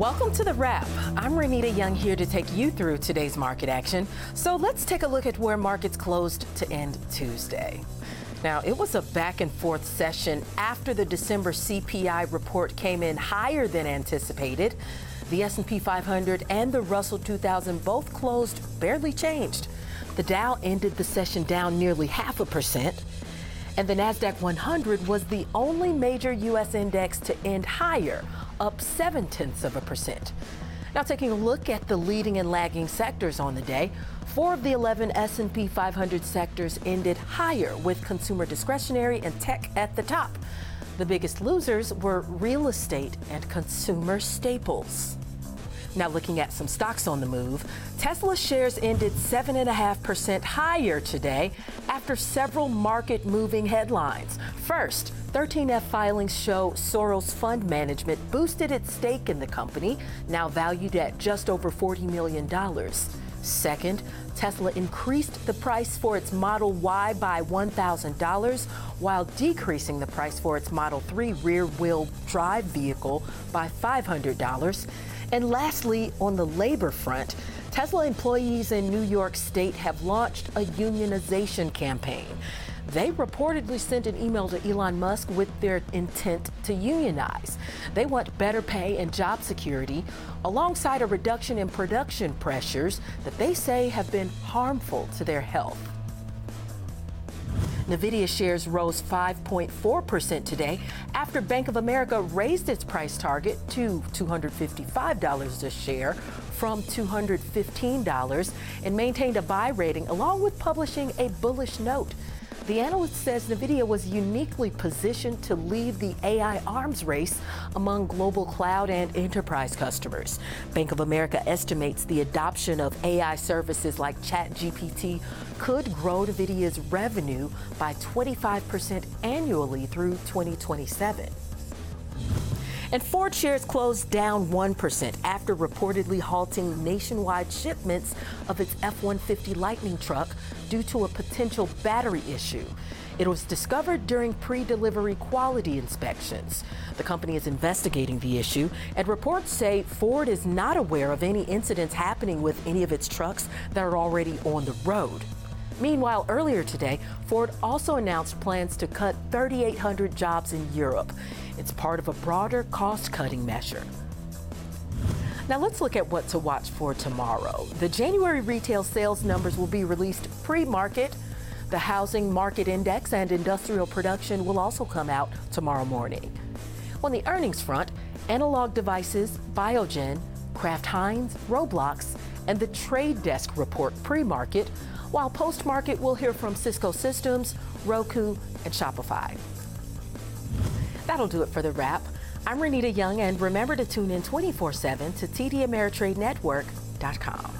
Welcome to the wrap. I'm Renita Young here to take you through today's market action. So let's take a look at where markets closed to end Tuesday. Now, it was a back and forth session after the December CPI report came in higher than anticipated. The S&P 500 and the Russell 2000 both closed barely changed. The Dow ended the session down nearly half a percent. And the NASDAQ 100 was the only major U.S. index to end higher, up seven tenths of a percent. Now, taking a look at the leading and lagging sectors on the day, four of the 11 S&P 500 sectors ended higher, with consumer discretionary and tech at the top. The biggest losers were real estate and consumer staples. Now, looking at some stocks on the move, Tesla shares ended 7.5% higher today after several market moving headlines. First, 13F filings show Soros Fund Management boosted its stake in the company, now valued at just over $40 million. Second, Tesla increased the price for its Model Y by $1,000 while decreasing the price for its Model 3 rear wheel drive vehicle by $500. And lastly, on the labor front, Tesla employees in New York State have launched a unionization campaign. They reportedly sent an email to Elon Musk with their intent to unionize. They want better pay and job security, alongside a reduction in production pressures that they say have been harmful to their health. Nvidia shares rose 5.4% today after Bank of America raised its price target to $255 a share from $215 and maintained a buy rating along with publishing a bullish note. The analyst says NVIDIA was uniquely positioned to lead the AI arms race among global cloud and enterprise customers. Bank of America estimates the adoption of AI services like ChatGPT could grow NVIDIA's revenue by 25% annually through 2027. And Ford shares closed down 1% after reportedly halting nationwide shipments of its F 150 Lightning truck due to a potential battery issue. It was discovered during pre delivery quality inspections. The company is investigating the issue, and reports say Ford is not aware of any incidents happening with any of its trucks that are already on the road. Meanwhile, earlier today, Ford also announced plans to cut 3,800 jobs in Europe. It's part of a broader cost cutting measure. Now let's look at what to watch for tomorrow. The January retail sales numbers will be released pre market. The housing market index and industrial production will also come out tomorrow morning. On the earnings front, analog devices, Biogen, Kraft Heinz, Roblox, and the trade desk report pre market while post market, we'll hear from Cisco Systems, Roku, and Shopify. That'll do it for the wrap. I'm Renita Young, and remember to tune in 24 7 to TD Ameritrade Network.com.